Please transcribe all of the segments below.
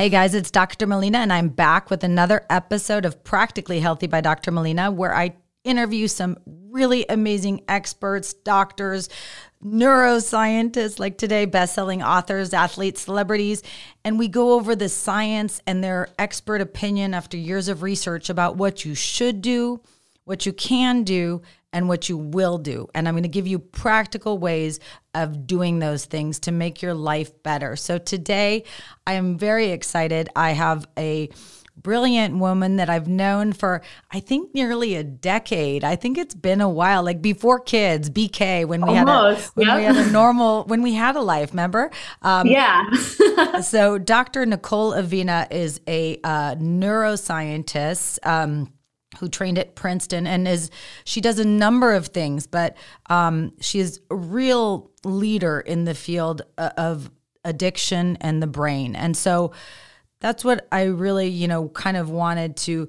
Hey guys, it's Dr. Melina, and I'm back with another episode of Practically Healthy by Dr. Melina, where I interview some really amazing experts, doctors, neuroscientists, like today, best-selling authors, athletes, celebrities, and we go over the science and their expert opinion after years of research about what you should do, what you can do, and what you will do. And I'm going to give you practical ways of doing those things to make your life better. So today, I am very excited. I have a brilliant woman that I've known for I think nearly a decade. I think it's been a while, like before kids, BK, when we Almost, had a when we had a normal when we had a life. Remember? Um, yeah. so Dr. Nicole Avena is a uh, neuroscientist. Um, who trained at Princeton and is she does a number of things, but um, she is a real leader in the field uh, of addiction and the brain. And so that's what I really, you know, kind of wanted to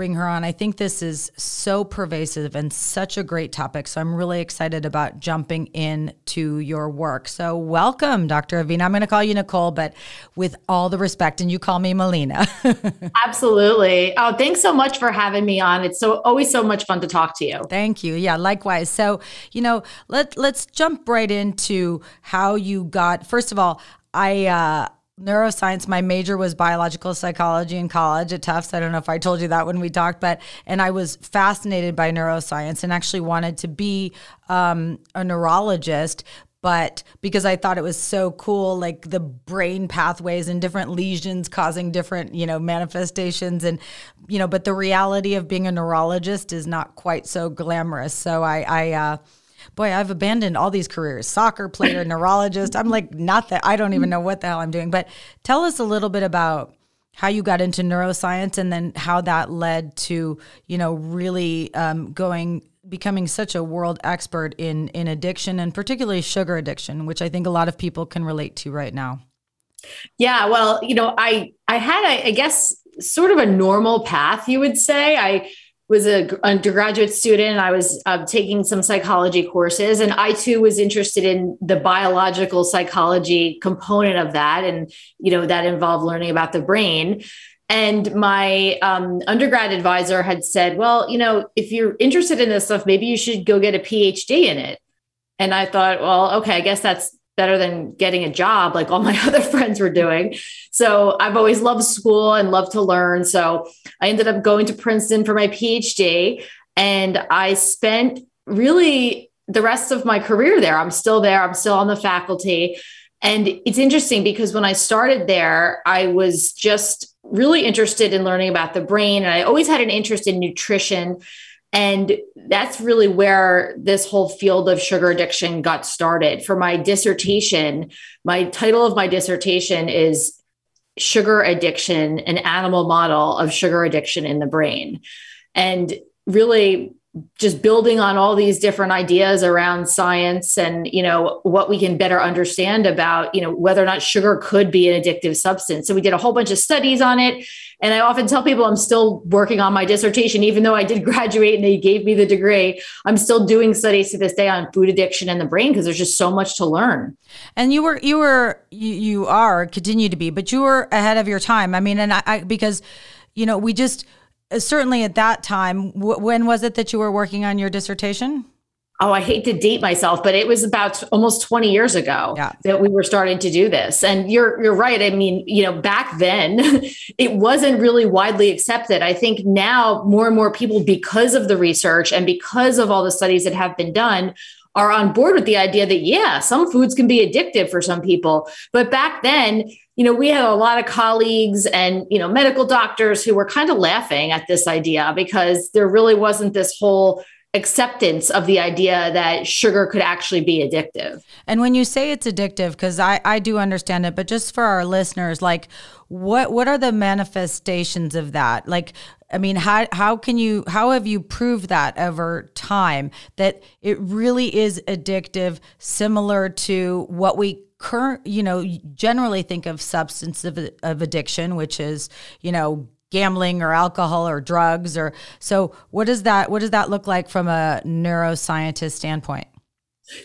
bring her on. I think this is so pervasive and such a great topic. So I'm really excited about jumping into your work. So welcome, Dr. Avena. I'm going to call you Nicole, but with all the respect, and you call me Melina. Absolutely. Oh, thanks so much for having me on. It's so always so much fun to talk to you. Thank you. Yeah, likewise. So, you know, let let's jump right into how you got. First of all, I uh neuroscience. My major was biological psychology in college at Tufts. I don't know if I told you that when we talked, but and I was fascinated by neuroscience and actually wanted to be um, a neurologist. But because I thought it was so cool, like the brain pathways and different lesions causing different, you know, manifestations, and you know, but the reality of being a neurologist is not quite so glamorous. So I, I uh, boy, I've abandoned all these careers soccer player, neurologist. I'm like, not that I don't even know what the hell I'm doing. But tell us a little bit about how you got into neuroscience and then how that led to, you know, really um, going becoming such a world expert in in addiction and particularly sugar addiction which i think a lot of people can relate to right now yeah well you know i i had a, I guess sort of a normal path you would say i was a undergraduate student. I was uh, taking some psychology courses, and I too was interested in the biological psychology component of that, and you know that involved learning about the brain. And my um, undergrad advisor had said, "Well, you know, if you're interested in this stuff, maybe you should go get a PhD in it." And I thought, well, okay, I guess that's better than getting a job like all my other friends were doing. So I've always loved school and loved to learn. So I ended up going to Princeton for my PhD and I spent really the rest of my career there. I'm still there, I'm still on the faculty. And it's interesting because when I started there, I was just really interested in learning about the brain. And I always had an interest in nutrition. And that's really where this whole field of sugar addiction got started. For my dissertation, my title of my dissertation is Sugar Addiction, an animal model of sugar addiction in the brain. And really, just building on all these different ideas around science and you know what we can better understand about you know whether or not sugar could be an addictive substance. So we did a whole bunch of studies on it. And i often tell people i'm still working on my dissertation even though i did graduate and they gave me the degree i'm still doing studies to this day on food addiction and the brain because there's just so much to learn. And you were you were you, you are continue to be but you were ahead of your time. I mean and i, I because you know we just Uh, certainly at that time, w- when was it that you were working on your dissertation? oh, I hate to date myself, but it was about almost 20 years ago yeah. that we were starting to do this. And you're you're right. I mean, you know, back then it wasn't really widely accepted. I think now more and more people because of the research and because of all the studies that have been done are on board with the idea that yeah, some foods can be addictive for some people. But back then, you know, we had a lot of colleagues and, you know, medical doctors who were kind of laughing at this idea because there really wasn't this whole acceptance of the idea that sugar could actually be addictive. And when you say it's addictive, because I, I do understand it, but just for our listeners, like what what are the manifestations of that? Like I mean, how how can you how have you proved that over time that it really is addictive, similar to what we current, you know, generally think of substance of, of addiction, which is, you know, gambling or alcohol or drugs or so what does that what does that look like from a neuroscientist standpoint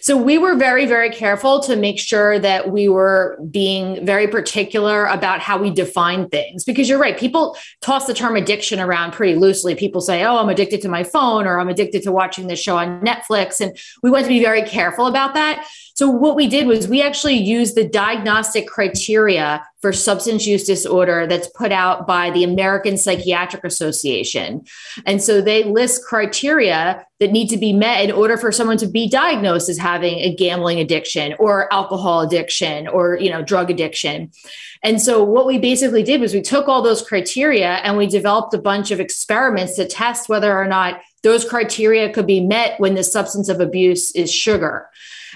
So we were very, very careful to make sure that we were being very particular about how we define things. Because you're right, people toss the term addiction around pretty loosely. People say, oh, I'm addicted to my phone or I'm addicted to watching this show on Netflix. And we want to be very careful about that. So what we did was we actually used the diagnostic criteria for substance use disorder that's put out by the American Psychiatric Association. And so they list criteria that need to be met in order for someone to be diagnosed as having a gambling addiction or alcohol addiction or you know drug addiction. And so what we basically did was we took all those criteria and we developed a bunch of experiments to test whether or not those criteria could be met when the substance of abuse is sugar.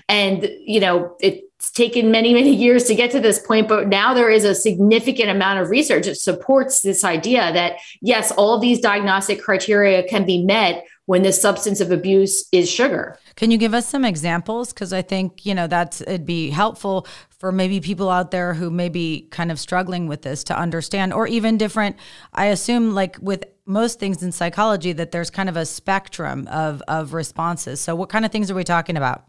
And, you know, it's taken many, many years to get to this point, but now there is a significant amount of research that supports this idea that, yes, all these diagnostic criteria can be met when the substance of abuse is sugar. Can you give us some examples? Because I think, you know, that's it'd be helpful for maybe people out there who may be kind of struggling with this to understand, or even different. I assume, like with most things in psychology, that there's kind of a spectrum of, of responses. So, what kind of things are we talking about?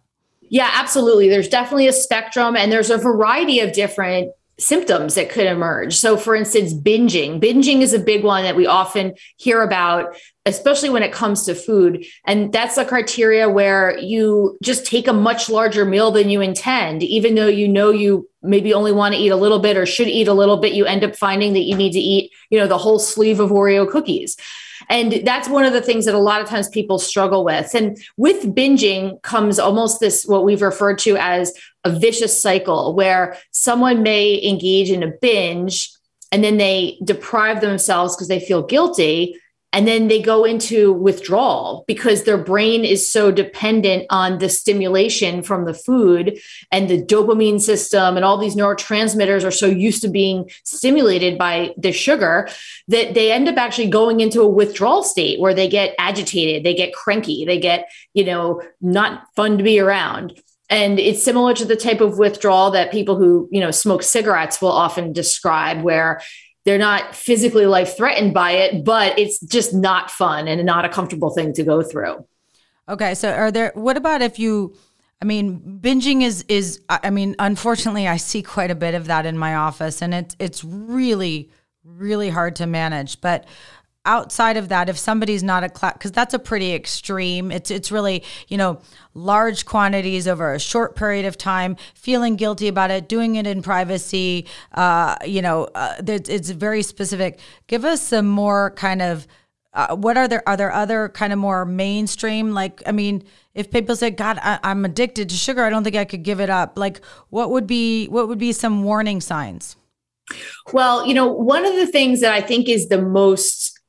Yeah, absolutely. There's definitely a spectrum and there's a variety of different symptoms that could emerge. So, for instance, binging. Binging is a big one that we often hear about, especially when it comes to food. And that's a criteria where you just take a much larger meal than you intend, even though you know you maybe only want to eat a little bit or should eat a little bit. You end up finding that you need to eat, you know, the whole sleeve of Oreo cookies. And that's one of the things that a lot of times people struggle with. And with binging comes almost this, what we've referred to as a vicious cycle, where someone may engage in a binge and then they deprive themselves because they feel guilty and then they go into withdrawal because their brain is so dependent on the stimulation from the food and the dopamine system and all these neurotransmitters are so used to being stimulated by the sugar that they end up actually going into a withdrawal state where they get agitated they get cranky they get you know not fun to be around. And it's similar to the type of withdrawal that people who you know smoke cigarettes will often describe where they're not physically life threatened by it, but it's just not fun and not a comfortable thing to go through. Okay, so are there? What about if you? I mean, binging is is. I mean, unfortunately, I see quite a bit of that in my office, and it's it's really really hard to manage. But outside of that if somebody's not a class because that's a pretty extreme. It's it's really you know large quantities over a short period of time feeling guilty about it doing it in privacy uh, you know uh, it's very specific. Give us some more kind of uh, what are there are there other kind of more mainstream? Like i mean if people say god I, i'm addicted to sugar i don't think i could give it up like what would be what would be some warning signs? Well, you know, one of the things that I think is the most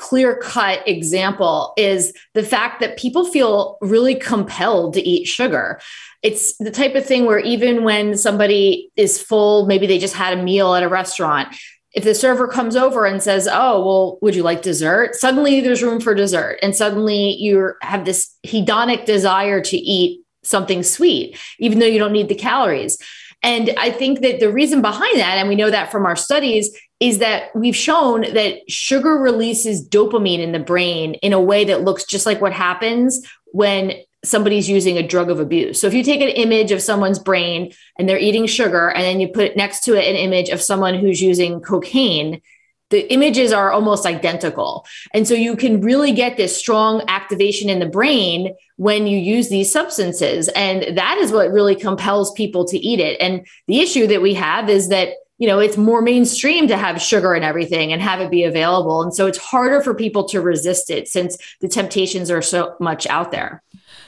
clear cut example is the fact that people feel really compelled to eat sugar. It's the type of thing where even when somebody is full, maybe they just had a meal at a restaurant, if the server comes over and says, Oh, well, would you like dessert? Suddenly there's room for dessert. And suddenly you have this hedonic desire to eat something sweet, even though you don't need the calories. And I think that the reason behind that, and we know that from our studies, is that we've shown that sugar releases dopamine in the brain in a way that looks just like what happens when somebody's using a drug of abuse. So if you take an image of someone's brain and they're eating sugar and then you put next to it an image of someone who's using cocaine, the images are almost identical. And so you can really get this strong activation in the brain when you use these substances. And that is what really compels people to eat it. And the issue that we have is that you know it's more mainstream to have sugar and everything and have it be available and so it's harder for people to resist it since the temptations are so much out there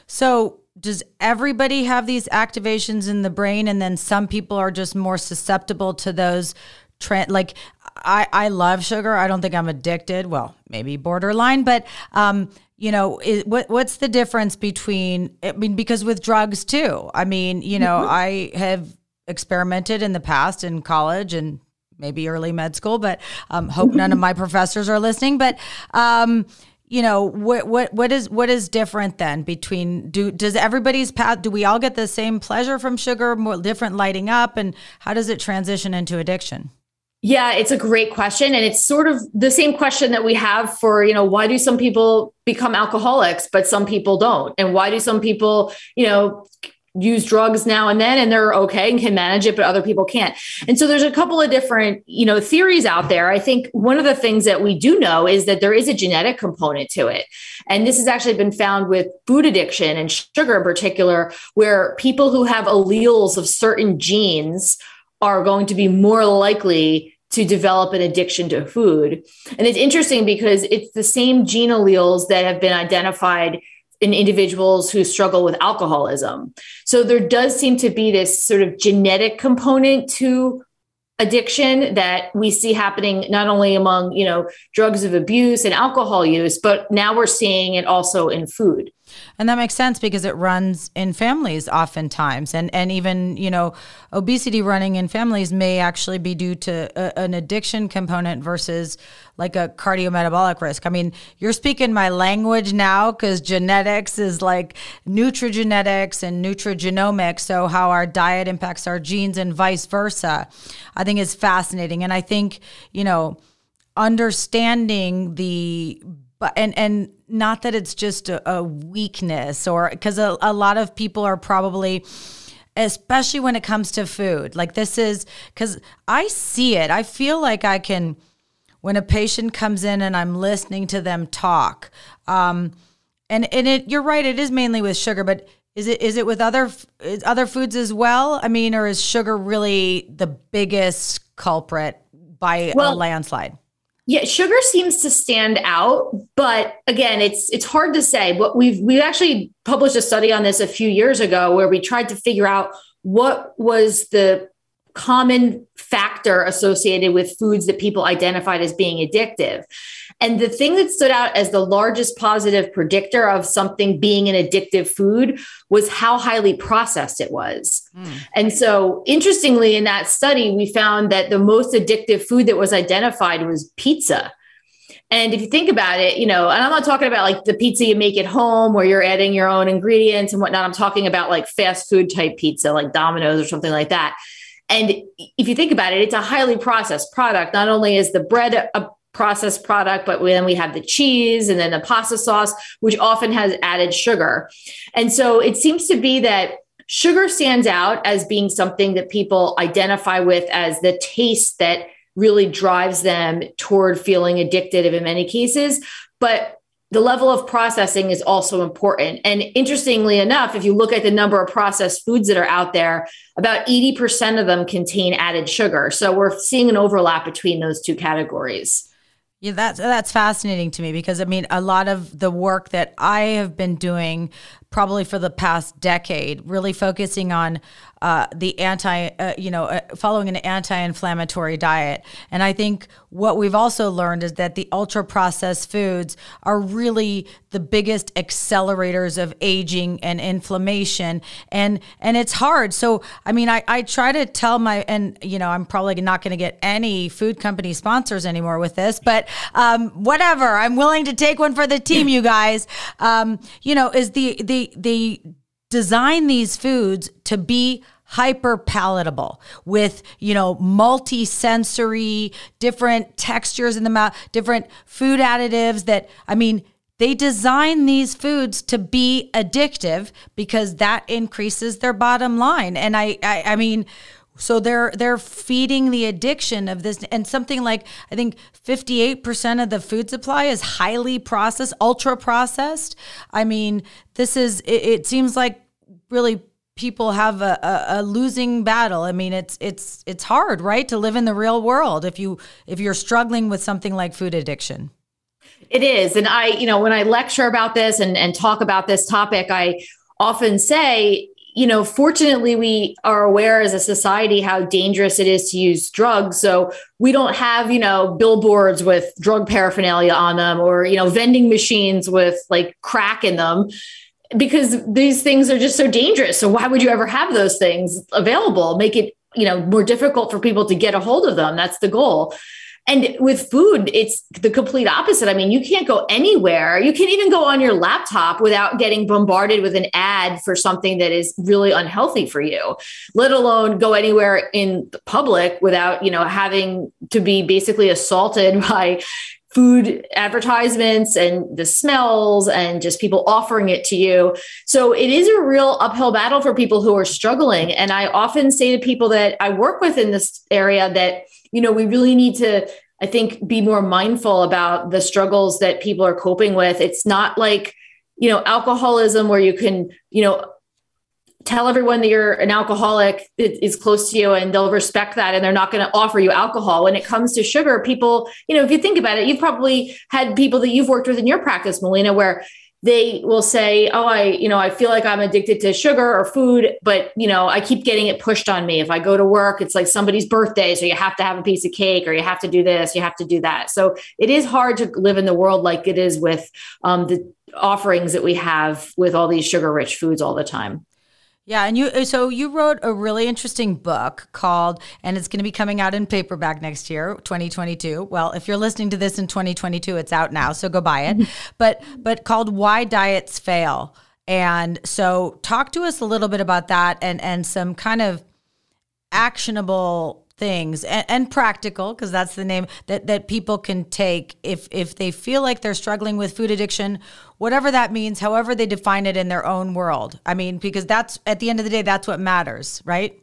so does everybody have these activations in the brain and then some people are just more susceptible to those trend like I, I love sugar. I don't think I'm addicted. Well, maybe borderline, but um, you know, it, what what's the difference between? I mean, because with drugs too. I mean, you know, mm-hmm. I have experimented in the past in college and maybe early med school, but um, hope none of my professors are listening. But um, you know, what what what is what is different then between do does everybody's path? Do we all get the same pleasure from sugar? More different lighting up, and how does it transition into addiction? Yeah, it's a great question. And it's sort of the same question that we have for, you know, why do some people become alcoholics, but some people don't? And why do some people, you know, use drugs now and then and they're okay and can manage it but other people can't. And so there's a couple of different you know theories out there. I think one of the things that we do know is that there is a genetic component to it. And this has actually been found with food addiction and sugar in particular where people who have alleles of certain genes are going to be more likely to develop an addiction to food. And it's interesting because it's the same gene alleles that have been identified in individuals who struggle with alcoholism. So there does seem to be this sort of genetic component to addiction that we see happening not only among, you know, drugs of abuse and alcohol use, but now we're seeing it also in food. And that makes sense because it runs in families oftentimes. And, and even, you know, obesity running in families may actually be due to a, an addiction component versus like a cardiometabolic risk. I mean, you're speaking my language now because genetics is like nutrigenetics and nutrigenomics. So, how our diet impacts our genes and vice versa, I think is fascinating. And I think, you know, understanding the but and and not that it's just a, a weakness or because a, a lot of people are probably especially when it comes to food like this is because i see it. I feel like i can when a patient comes in and i'm listening to them talk um, and and it you're right it is mainly with sugar but is it is it with other other foods as well? I mean or is sugar really the biggest culprit by well, a landslide yeah, sugar seems to stand out, but again, it's it's hard to say. But we've we've actually published a study on this a few years ago where we tried to figure out what was the common factor associated with foods that people identified as being addictive. And the thing that stood out as the largest positive predictor of something being an addictive food was how highly processed it was. Mm. And so, interestingly, in that study, we found that the most addictive food that was identified was pizza. And if you think about it, you know, and I'm not talking about like the pizza you make at home where you're adding your own ingredients and whatnot. I'm talking about like fast food type pizza, like Domino's or something like that. And if you think about it, it's a highly processed product. Not only is the bread a processed product, but then we have the cheese and then the pasta sauce, which often has added sugar. And so it seems to be that sugar stands out as being something that people identify with as the taste that really drives them toward feeling addicted in many cases. But the level of processing is also important. And interestingly enough, if you look at the number of processed foods that are out there, about 80% of them contain added sugar. So we're seeing an overlap between those two categories. Yeah, that's that's fascinating to me because I mean a lot of the work that I have been doing probably for the past decade, really focusing on uh, the anti, uh, you know, uh, following an anti-inflammatory diet. And I think what we've also learned is that the ultra-processed foods are really the biggest accelerators of aging and inflammation. And and it's hard. So I mean, I, I try to tell my and you know I'm probably not going to get any food company sponsors anymore with this, but um, whatever. I'm willing to take one for the team, you guys. Um, you know, is the the they design these foods to be hyper palatable with you know multi-sensory different textures in the mouth different food additives that i mean they design these foods to be addictive because that increases their bottom line. And i i, I mean so they're they're feeding the addiction of this and something like I think 58% of the food supply is highly processed, ultra processed. I mean, this is it, it seems like really people have a, a, a, losing battle. I mean, it's it's it's hard, right, to live in the real world if you if you're struggling with something like food addiction. It is, and I, you know, when I lecture about this and and talk about this topic, I often say you know, fortunately, we are aware as a society how dangerous it is to use drugs. So we don't have, you know, billboards with drug paraphernalia on them or, you know, vending machines with like crack in them because these things are just so dangerous. So why would you ever have those things available? Make it, you know, more difficult for people to get a hold of them. That's the goal. And with food, it's the complete opposite. I mean, you can't go anywhere. You can't even go on your laptop without getting bombarded with an ad for something that is really unhealthy for you, let alone go anywhere in the public without, you know, having to be basically assaulted by food advertisements and the smells and just people offering it to you. So it is a real uphill battle for people who are struggling. And I often say to people that I work with in this area that you know, we really need to, I think, be more mindful about the struggles that people are coping with. It's not like, you know, alcoholism where you can, you know, tell everyone that you're an alcoholic is close to you and they'll respect that and they're not going to offer you alcohol when it comes to sugar people you know if you think about it you've probably had people that you've worked with in your practice melina where they will say, "Oh, I, you know, I feel like I'm addicted to sugar or food, but you know, I keep getting it pushed on me. If I go to work, it's like somebody's birthday, so you have to have a piece of cake, or you have to do this, you have to do that. So it is hard to live in the world like it is with um, the offerings that we have with all these sugar-rich foods all the time. Yeah, and you uh, so you wrote a really interesting book called and it's going to be coming out in paperback next year, 2022. Well, if you're listening to this in 2022, it's out now, so go buy it. but but called Why Diets Fail. And so talk to us a little bit about that and and some kind of actionable things and, and practical because that's the name that that people can take. If if they feel like they're struggling with food addiction whatever that means however they define it in their own world. I mean because that's at the end of the day that's what matters right?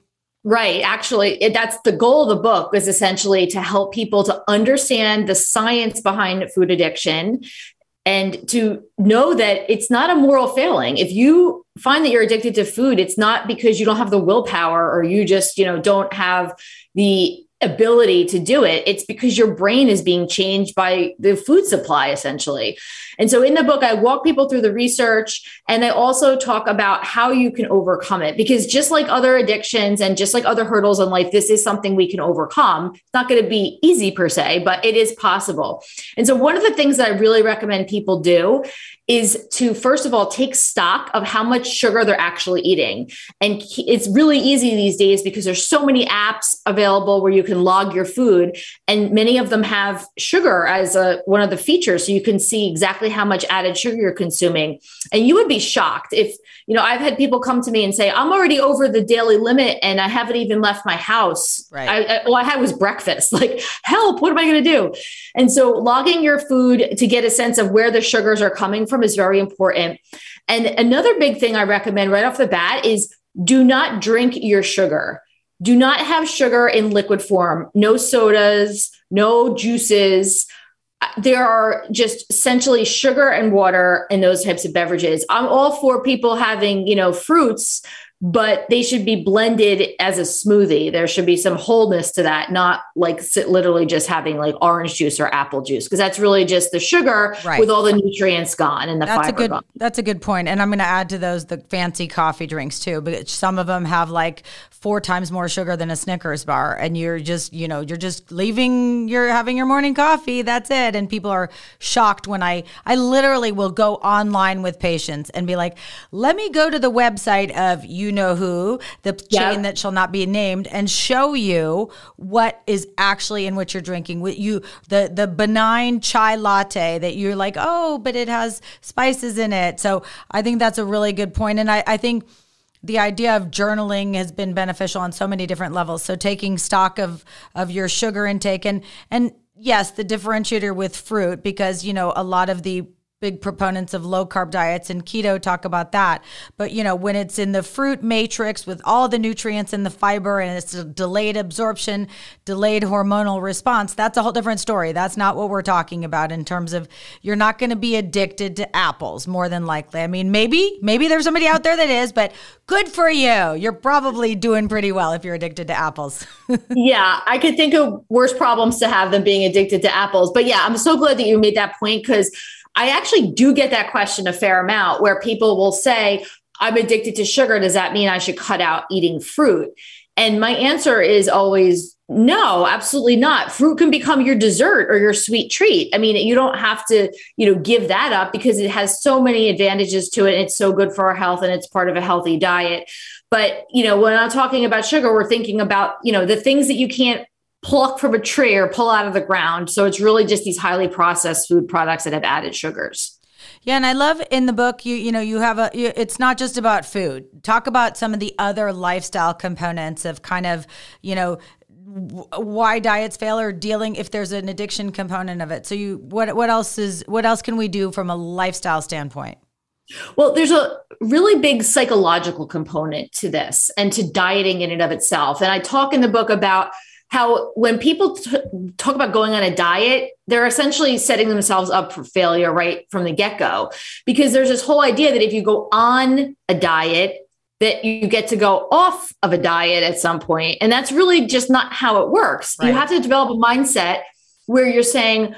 Right. Actually, it, that's the goal of the book is essentially to help people to understand the science behind food addiction and to know that it's not a moral failing. If you find that you're addicted to food, it's not because you don't have the willpower or you just, you know, don't have the ability to do it. It's because your brain is being changed by the food supply, essentially. And so in the book, I walk people through the research and I also talk about how you can overcome it. Because just like other addictions and just like other hurdles in life, this is something we can overcome. It's not going to be easy per se, but it is possible. And so one of the things that I really recommend people do is to first of all take stock of how much sugar they're actually eating. And it's really easy these days because there's so many apps available where you can log your food and many of them have sugar as a one of the features so you can see exactly how much added sugar you're consuming. And you would be shocked if, you know, I've had people come to me and say, "I'm already over the daily limit and I haven't even left my house." Right. I, I, all I had was breakfast. Like, help, what am I going to do? And so logging your food to get a sense of where the sugars are coming from is very important. And another big thing I recommend right off the bat is do not drink your sugar. Do not have sugar in liquid form, no sodas, no juices. There are just essentially sugar and water in those types of beverages. I'm all for people having, you know, fruits, but they should be blended as a smoothie. There should be some wholeness to that, not like literally just having like orange juice or apple juice, because that's really just the sugar right. with all the nutrients gone and the that's fiber a good, gone. That's a good point. And I'm going to add to those the fancy coffee drinks too, but some of them have like four times more sugar than a Snickers bar. And you're just, you know, you're just leaving, you're having your morning coffee. That's it. And people are shocked when I, I literally will go online with patients and be like, let me go to the website of you you know who, the chain that shall not be named, and show you what is actually in what you're drinking. With you, the the benign chai latte that you're like, oh, but it has spices in it. So I think that's a really good point, and I, I think the idea of journaling has been beneficial on so many different levels. So taking stock of of your sugar intake and and yes, the differentiator with fruit because you know a lot of the big proponents of low carb diets and keto talk about that. But you know, when it's in the fruit matrix with all the nutrients and the fiber and it's a delayed absorption, delayed hormonal response, that's a whole different story. That's not what we're talking about in terms of you're not going to be addicted to apples more than likely. I mean, maybe maybe there's somebody out there that is, but good for you. You're probably doing pretty well if you're addicted to apples. yeah, I could think of worse problems to have than being addicted to apples. But yeah, I'm so glad that you made that point cuz I actually do get that question a fair amount where people will say, I'm addicted to sugar. Does that mean I should cut out eating fruit? And my answer is always no, absolutely not. Fruit can become your dessert or your sweet treat. I mean, you don't have to, you know, give that up because it has so many advantages to it. It's so good for our health and it's part of a healthy diet. But, you know, when I'm talking about sugar, we're thinking about, you know, the things that you can't pluck from a tree or pull out of the ground. So it's really just these highly processed food products that have added sugars. Yeah, and I love in the book you you know you have a you, it's not just about food. Talk about some of the other lifestyle components of kind of you know why diets fail or dealing if there's an addiction component of it. So you what what else is what else can we do from a lifestyle standpoint? Well, there's a really big psychological component to this and to dieting in and of itself. And I talk in the book about how when people t- talk about going on a diet, they're essentially setting themselves up for failure right from the get go. Because there's this whole idea that if you go on a diet, that you get to go off of a diet at some point. And that's really just not how it works. Right. You have to develop a mindset where you're saying,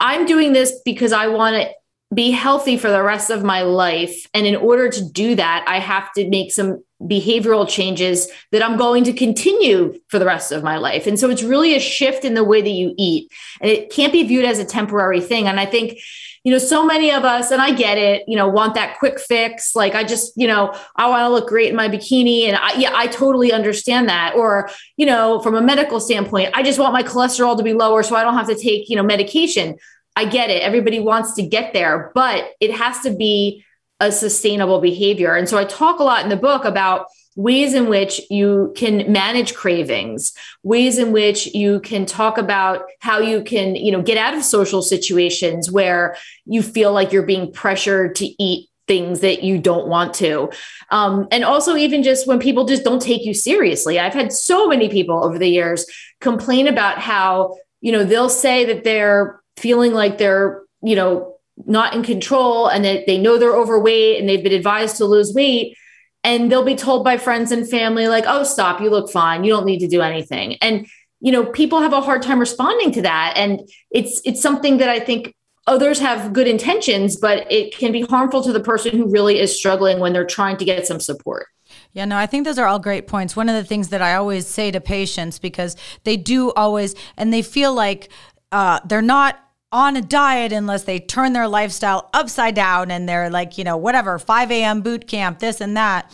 I'm doing this because I want to be healthy for the rest of my life. And in order to do that, I have to make some behavioral changes that I'm going to continue for the rest of my life. And so it's really a shift in the way that you eat. And it can't be viewed as a temporary thing. And I think, you know, so many of us, and I get it, you know, want that quick fix. Like I just, you know, I want to look great in my bikini. And I, yeah, I totally understand that. Or, you know, from a medical standpoint, I just want my cholesterol to be lower so I don't have to take, you know, medication. I get it. Everybody wants to get there, but it has to be a sustainable behavior. And so I talk a lot in the book about ways in which you can manage cravings ways in which you can talk about how you can you know get out of social situations where you feel like you're being pressured to eat things that you don't want to um, and also even just when people just don't take you seriously i've had so many people over the years complain about how you know they'll say that they're feeling like they're, you know, not in control and that they know they're overweight and they've been advised to lose weight. And they'll be told by friends and family, like, oh, stop, you look fine. You don't need to do anything. And, you know, people have a hard time responding to that. And it's it's something that I think others have good intentions, but it can be harmful to the person who really is struggling when they're trying to get some support. Yeah, no, I think those are all great points. One of the things that I always say to patients, because they do always, and they feel like uh, they're not on a diet unless they turn their lifestyle upside down and they're like, you know, whatever, 5 a.m. boot camp, this and that.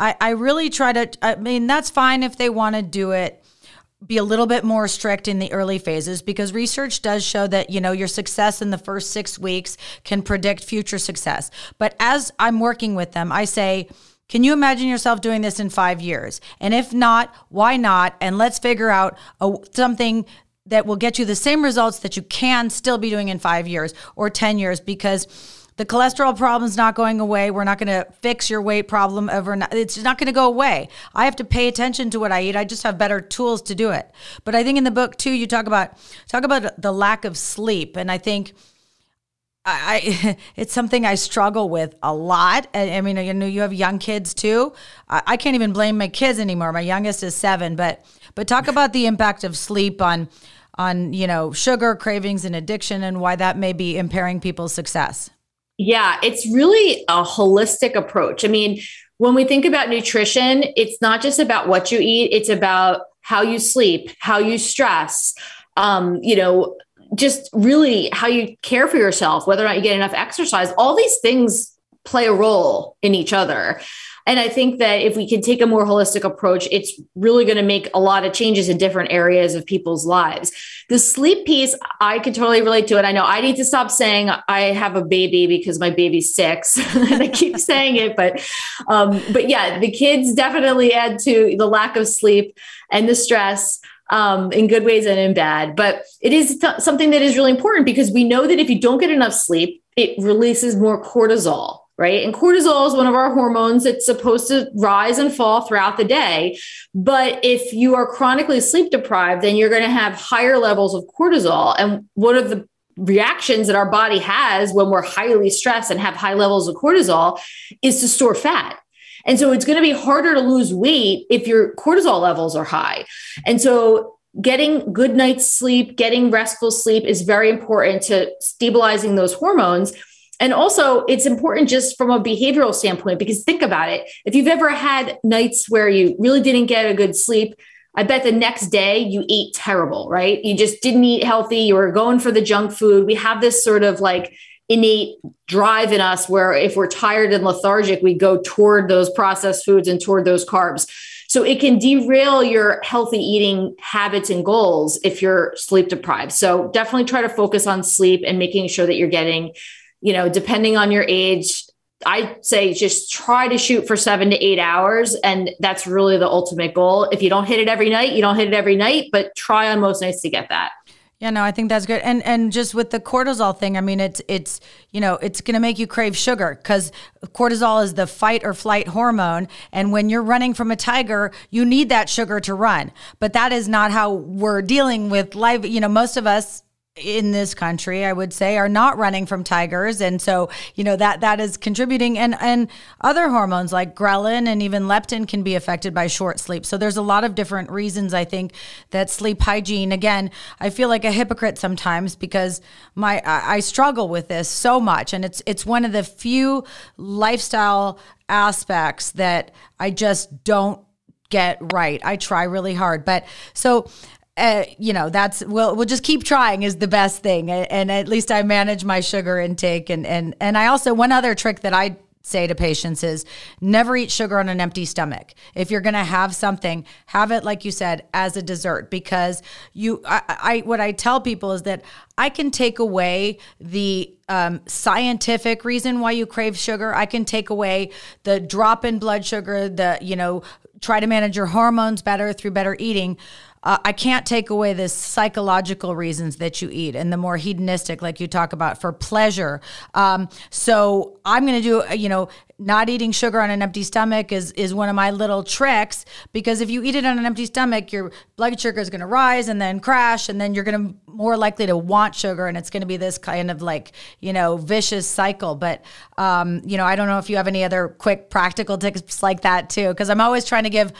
I, I really try to, I mean, that's fine if they want to do it be a little bit more strict in the early phases because research does show that you know your success in the first 6 weeks can predict future success but as i'm working with them i say can you imagine yourself doing this in 5 years and if not why not and let's figure out a, something that will get you the same results that you can still be doing in five years or 10 years because the cholesterol problem is not going away. We're not going to fix your weight problem overnight. It's not going to go away. I have to pay attention to what I eat. I just have better tools to do it. But I think in the book too, you talk about talk about the lack of sleep, and I think. I, it's something I struggle with a lot. I, mean, you know, you have young kids too. I, I can't even blame my kids anymore. My youngest is seven, but but talk about the impact of sleep on on you know sugar cravings and addiction and why that may be impairing people's success. Yeah it's really a holistic approach. I mean when we think about nutrition it's not just about what you eat it's about how you sleep how you stress um, you know just really how you care for yourself whether or not you get enough exercise. All these things play a role in each other and I think that if we can take a more holistic approach, it's really going to make a lot of changes in different areas of people's lives. The sleep piece, I can totally relate to it. I know I need to stop saying I have a baby because my baby's six, and I keep saying it, but um, but yeah, the kids definitely add to the lack of sleep and the stress um, in good ways and in bad. But it is t- something that is really important because we know that if you don't get enough sleep, it releases more cortisol right? And cortisol is one of our hormones that's supposed to rise and fall throughout the day. But if you are chronically sleep deprived, then you're going to have higher levels of cortisol. And one of the reactions that our body has when we're highly stressed and have high levels of cortisol is to store fat. And so it's going to be harder to lose weight if your cortisol levels are high. And so getting good night's sleep, getting restful sleep is very important to stabilizing those hormones. And also, it's important just from a behavioral standpoint because think about it. If you've ever had nights where you really didn't get a good sleep, I bet the next day you ate terrible, right? You just didn't eat healthy. You were going for the junk food. We have this sort of like innate drive in us where if we're tired and lethargic, we go toward those processed foods and toward those carbs. So it can derail your healthy eating habits and goals if you're sleep deprived. So definitely try to focus on sleep and making sure that you're getting, you know, depending on your age, I say just try to shoot for seven to eight hours. And that's really the ultimate goal. If you don't hit it every night, you don't hit it every night, but try on most nights to get that. Yeah, no, I think that's good. And and just with the cortisol thing, I mean, it's it's you know it's going to make you crave sugar because cortisol is the fight or flight hormone, and when you're running from a tiger, you need that sugar to run. But that is not how we're dealing with life. You know, most of us in this country, I would say, are not running from tigers, and so you know that that is contributing. And and other hormones like ghrelin and even leptin can be affected by short sleep. So there's a lot of different reasons I think that sleep hygiene. Again, I feel like a hypocrite sometimes because my I, I struggle with this so much, and it's it's one of the few lifestyle aspects that I just don't get right. I try really hard, but so uh, you know that's we'll we'll just keep trying is the best thing. And at least i manage my sugar intake. And and and i also one other trick that i say to patients is never eat sugar on an empty stomach. If you're going to have something have it like you said as a dessert because you I, I what i tell people is that i can take away the um, scientific reason why you crave sugar. I can take away the drop in blood sugar the you know try to manage your hormones better through better eating uh, I can't take away the psychological reasons that you eat and the more hedonistic, like you talk about, for pleasure. Um, so I'm going to do, uh, you know, not eating sugar on an empty stomach is is one of my little tricks because if you eat it on an empty stomach, your blood sugar is going to rise and then crash, and then you're going to more likely to want sugar, and it's going to be this kind of like you know vicious cycle. But um, you know, I don't know if you have any other quick practical tips like that too, because I'm always trying to give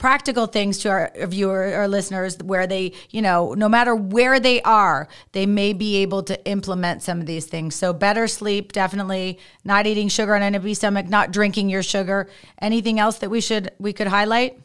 practical things to our viewer or listeners where they, you know, no matter where they are, they may be able to implement some of these things. So better sleep, definitely not eating sugar on an empty stomach, not drinking your sugar. Anything else that we should we could highlight?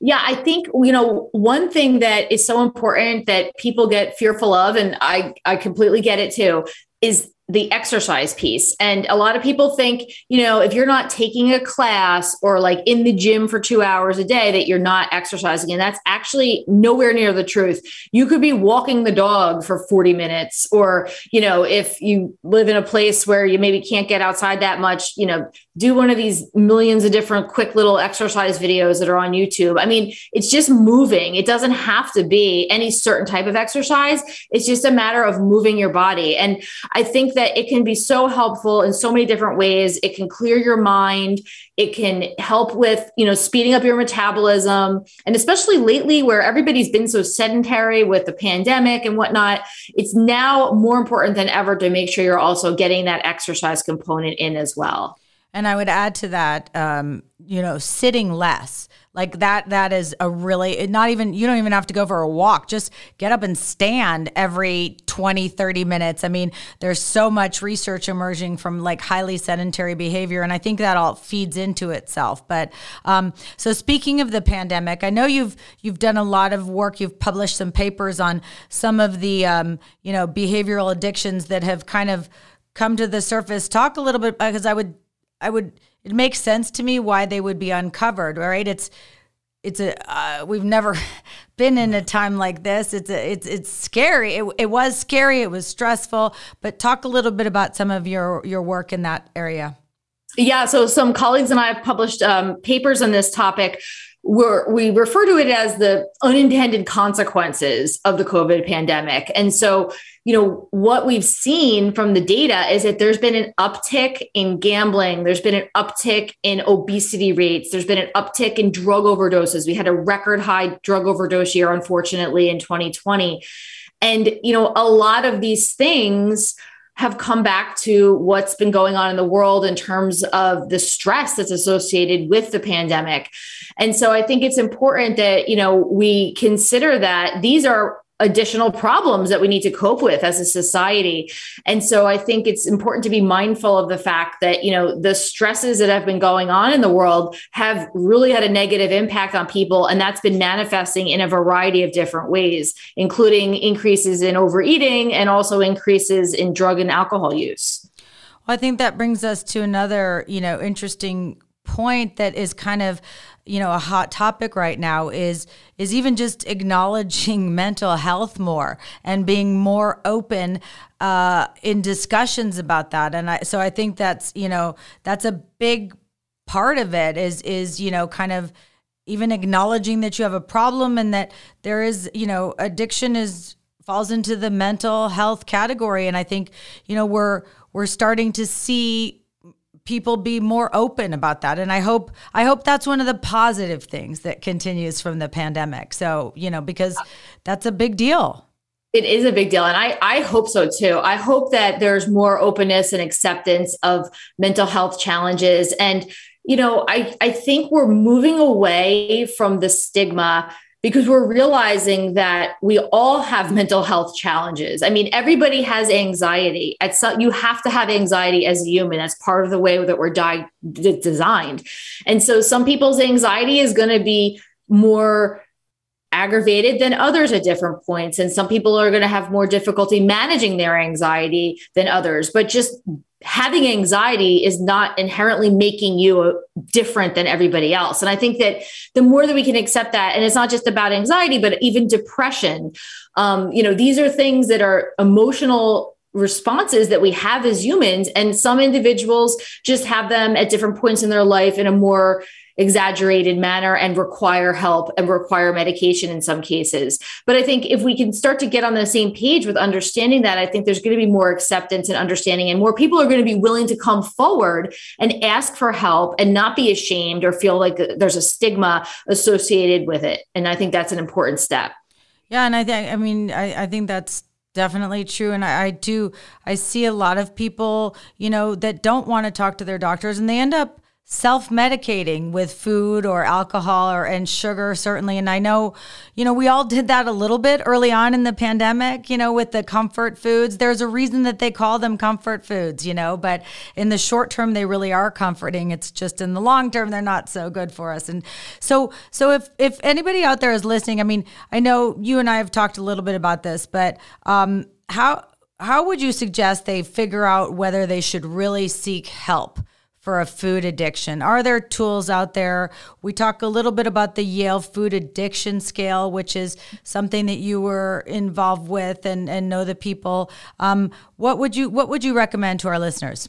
Yeah, I think you know one thing that is so important that people get fearful of, and I I completely get it too, is the exercise piece. And a lot of people think, you know, if you're not taking a class or like in the gym for two hours a day, that you're not exercising. And that's actually nowhere near the truth. You could be walking the dog for 40 minutes, or, you know, if you live in a place where you maybe can't get outside that much, you know, do one of these millions of different quick little exercise videos that are on YouTube. I mean, it's just moving. It doesn't have to be any certain type of exercise. It's just a matter of moving your body. And I think that it can be so helpful in so many different ways. It can clear your mind. It can help with, you know, speeding up your metabolism. And especially lately where everybody's been so sedentary with the pandemic and whatnot, it's now more important than ever to make sure you're also getting that exercise component in as well. And I would add to that, um, you know, sitting less. Like that, that is a really, not even, you don't even have to go for a walk. Just get up and stand every 20, 30 minutes. I mean, there's so much research emerging from like highly sedentary behavior. And I think that all feeds into itself. But um, so speaking of the pandemic, I know you've, you've done a lot of work. You've published some papers on some of the, um, you know, behavioral addictions that have kind of come to the surface. Talk a little bit because I would I would it makes sense to me why they would be uncovered, right? It's it's a uh, we've never been in a time like this. It's a, it's it's scary. It, it was scary. It was stressful. But talk a little bit about some of your your work in that area. Yeah, so some colleagues and I have published um, papers on this topic we're, we refer to it as the unintended consequences of the COVID pandemic. And so, you know, what we've seen from the data is that there's been an uptick in gambling, there's been an uptick in obesity rates, there's been an uptick in drug overdoses. We had a record high drug overdose year, unfortunately, in 2020. And, you know, a lot of these things have come back to what's been going on in the world in terms of the stress that's associated with the pandemic. And so I think it's important that, you know, we consider that these are additional problems that we need to cope with as a society. And so I think it's important to be mindful of the fact that, you know, the stresses that have been going on in the world have really had a negative impact on people. And that's been manifesting in a variety of different ways, including increases in overeating and also increases in drug and alcohol use. Well, I think that brings us to another, you know, interesting point that is kind of you know a hot topic right now is is even just acknowledging mental health more and being more open uh, in discussions about that. And I, so i think that's you know that's a big part of it is is you know kind of even acknowledging that you have a problem and that there is you know addiction is falls into the mental health category. And i think you know we're we're starting to see people be more open about that. And i hope i hope that's one of the positive things that continues from the pandemic. So you know because that's a big deal. It is a big deal. And i i hope so too. I hope that there's more openness and acceptance of mental health challenges. And you know i i think we're moving away from the stigma because we're realizing that we all have mental health challenges. I mean, everybody has anxiety. At some, you have to have anxiety as a human. That's part of the way that we're di- designed. And so some people's anxiety is going to be more aggravated than others at different points. And some people are going to have more difficulty managing their anxiety than others. But just having anxiety is not inherently making you different than everybody else. And I think that the more that we can accept that, and it's not just about anxiety, but even depression, um, you know, these are things that are emotional responses that we have as humans and some individuals just have them at different points in their life in a more exaggerated manner and require help and require medication in some cases. But I think if we can start to get on the same page with understanding that, I think there's going to be more acceptance and understanding, and more people are going to be willing to come forward and ask for help and not be ashamed or feel like there's a stigma associated with it. And I think that's an important step. Yeah. And I think, I mean, I, I think that's definitely true and I, I, do i see a lot of people you know that don't want to talk to their doctors and they end up self-medicating with food or alcohol or and sugar certainly. And i know you know we all did that a little bit early on in the pandemic you know with the comfort foods. There's a reason that they call them comfort foods you know but in the short term they really are comforting. It's just in the long term they're not so good for us. And so so if if anybody out there is listening i mean i know you and i have talked a little bit about this but um how how would you suggest they figure out whether they should really seek help for a food addiction? Are there tools out there? We talk a little bit about the Yale Food Addiction Scale, which is something that you were involved with and, and know the people. Um, what would you What would you recommend to our listeners?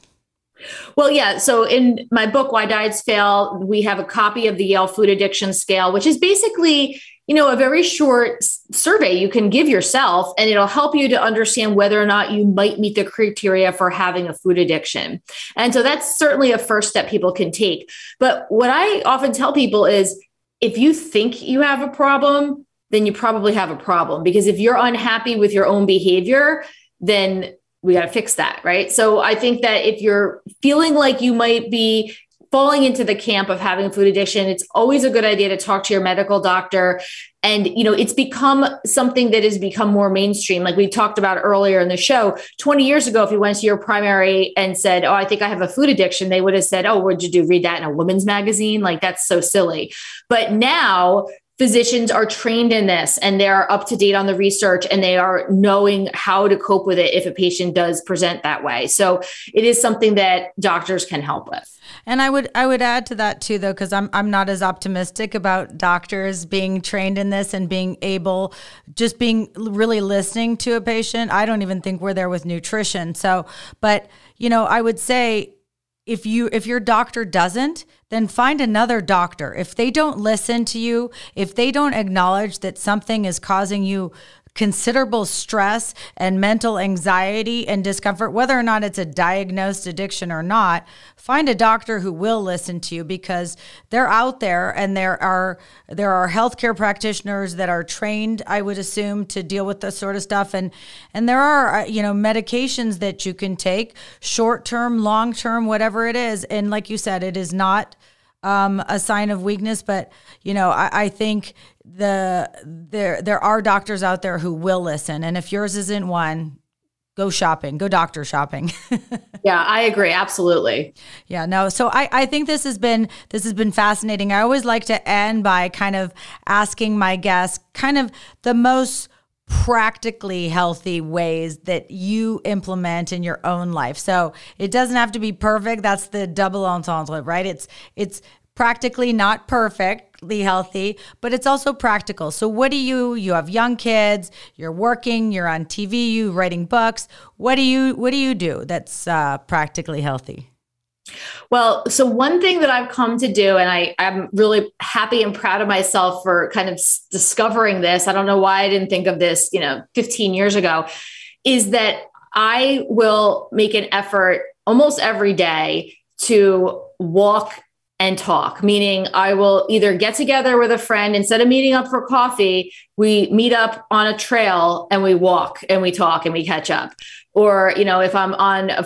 Well, yeah. So in my book, Why Diets Fail, we have a copy of the Yale Food Addiction Scale, which is basically you know, a very short survey you can give yourself, and it'll help you to understand whether or not you might meet the criteria for having a food addiction. And so that's certainly a first step people can take. But what I often tell people is if you think you have a problem, then you probably have a problem because if you're unhappy with your own behavior, then we got to fix that, right? So I think that if you're feeling like you might be falling into the camp of having food addiction, it's always a good idea to talk to your medical doctor. And, you know, it's become something that has become more mainstream. Like we talked about earlier in the show, 20 years ago, if you went to your primary and said, Oh, I think I have a food addiction, they would have said, Oh, what'd you do? Read that in a women's magazine? Like that's so silly. But now physicians are trained in this and they are up to date on the research and they are knowing how to cope with it if a patient does present that way. So it is something that doctors can help with. And I would I would add to that too though because I'm I'm not as optimistic about doctors being trained in this and being able just being really listening to a patient. I don't even think we're there with nutrition. So, but you know, I would say if you if your doctor doesn't then find another doctor. If they don't listen to you if they don't acknowledge that something is causing you considerable stress and mental anxiety and discomfort, whether or not it's a diagnosed addiction or not, find a doctor who will listen to you because they're out there and there are there are healthcare practitioners that are trained, I would assume, to deal with this sort of stuff. And and there are uh, you know medications that you can take, short term, long term, whatever it is. And like you said, it is not um, a sign of weakness, but you know, I, I, think the there there are doctors out there who will listen, and if yours isn't one, go shopping, go doctor shopping. yeah, I agree, absolutely. Yeah, no. So I I think this has been this has been fascinating. I always like to end by kind of asking my guests kind of the most practically healthy ways that you implement in your own life. So it doesn't have to be perfect. That's the double entendre, right? It's it's practically not perfectly healthy, but it's also practical. So what do you you have young kids, you're working, you're on TV, you writing books. What do you what do you do that's uh, practically healthy? Well, so one thing that I've come to do, and I, I'm really happy and proud of myself for kind of discovering this. I don't know why I didn't think of this, you know, 15 years ago, is that I will make an effort almost every day to walk and talk, meaning I will either get together with a friend instead of meeting up for coffee, we meet up on a trail and we walk and we talk and we catch up. Or, you know, if I'm on a,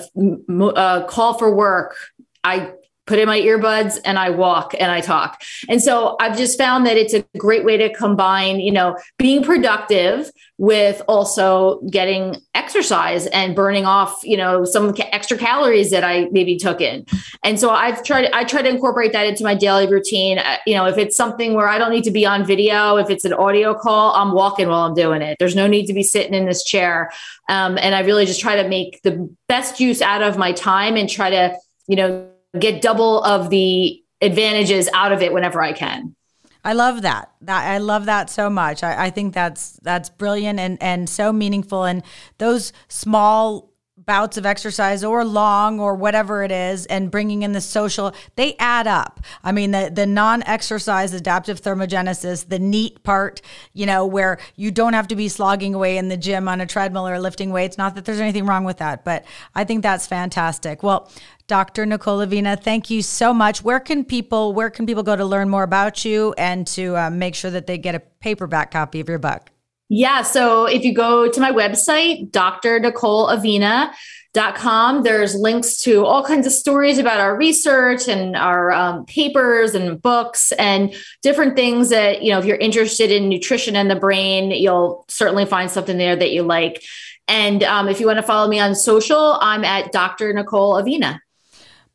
a call for work, I put in my earbuds and I walk and I talk. And so I've just found that it's a great way to combine, you know, being productive with also getting exercise and burning off, you know, some extra calories that I maybe took in. And so I've tried, I try to incorporate that into my daily routine. Uh, you know, if it's something where I don't need to be on video, if it's an audio call, I'm walking while I'm doing it. There's no need to be sitting in this chair. Um, and I really just try to make the best use out of my time and try to, you know, get double of the advantages out of it whenever I can. I love that. That I love that so much. I, I think that's that's brilliant and and so meaningful. And those small bouts of exercise or long or whatever it is and bringing in the social they add up i mean the the non-exercise adaptive thermogenesis the neat part you know where you don't have to be slogging away in the gym on a treadmill or lifting weights not that there's anything wrong with that but i think that's fantastic well Dr. Nicole Avena, thank you so much. Where can people where can people go to learn more about you and to uh, make sure that they get a paperback copy of your book? Yeah, so if you go to my website, drnicoleavena.com, there's links to all kinds of stories about our research and our um, papers and books and different things that, you know, if you're interested in nutrition and the brain, you'll certainly find something there that you like. And um, if you want to follow me on social, I'm at Dr. Nicole Avena.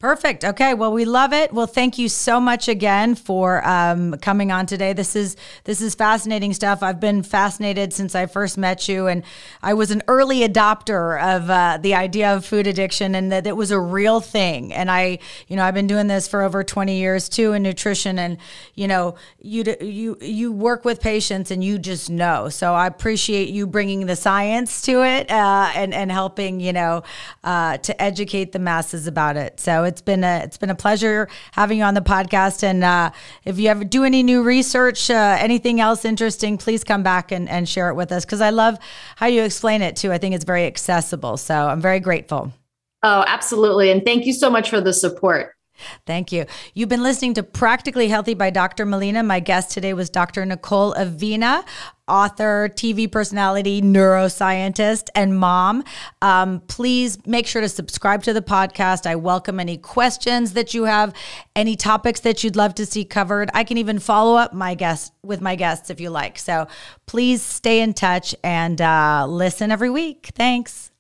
Perfect. Okay. Well, we love it. Well, thank you so much again for um, coming on today. This is this is fascinating stuff. I've been fascinated since I first met you, and I was an early adopter of uh, the idea of food addiction, and that it was a real thing. And I, you know, I've been doing this for over twenty years too in nutrition, and you know, you you you work with patients, and you just know. So I appreciate you bringing the science to it uh, and and helping you know uh, to educate the masses about it. So it's been a it's been a pleasure having you on the podcast. And uh, if you ever do any new research, uh, anything else interesting, please come back and, and share it with us because I love how you explain it too. I think it's very accessible. So I'm very grateful. Oh, absolutely. And thank you so much for the support. Thank you. You've been listening to Practically Healthy by Dr. Melina. My guest today was Dr. Nicole Avena, author, TV personality, neuroscientist, and mom. Um, please make sure to subscribe to the podcast. I welcome any questions that you have, any topics that you'd love to see covered. I can even follow up my guests with my guests if you like. So please stay in touch and uh, listen every week. Thanks.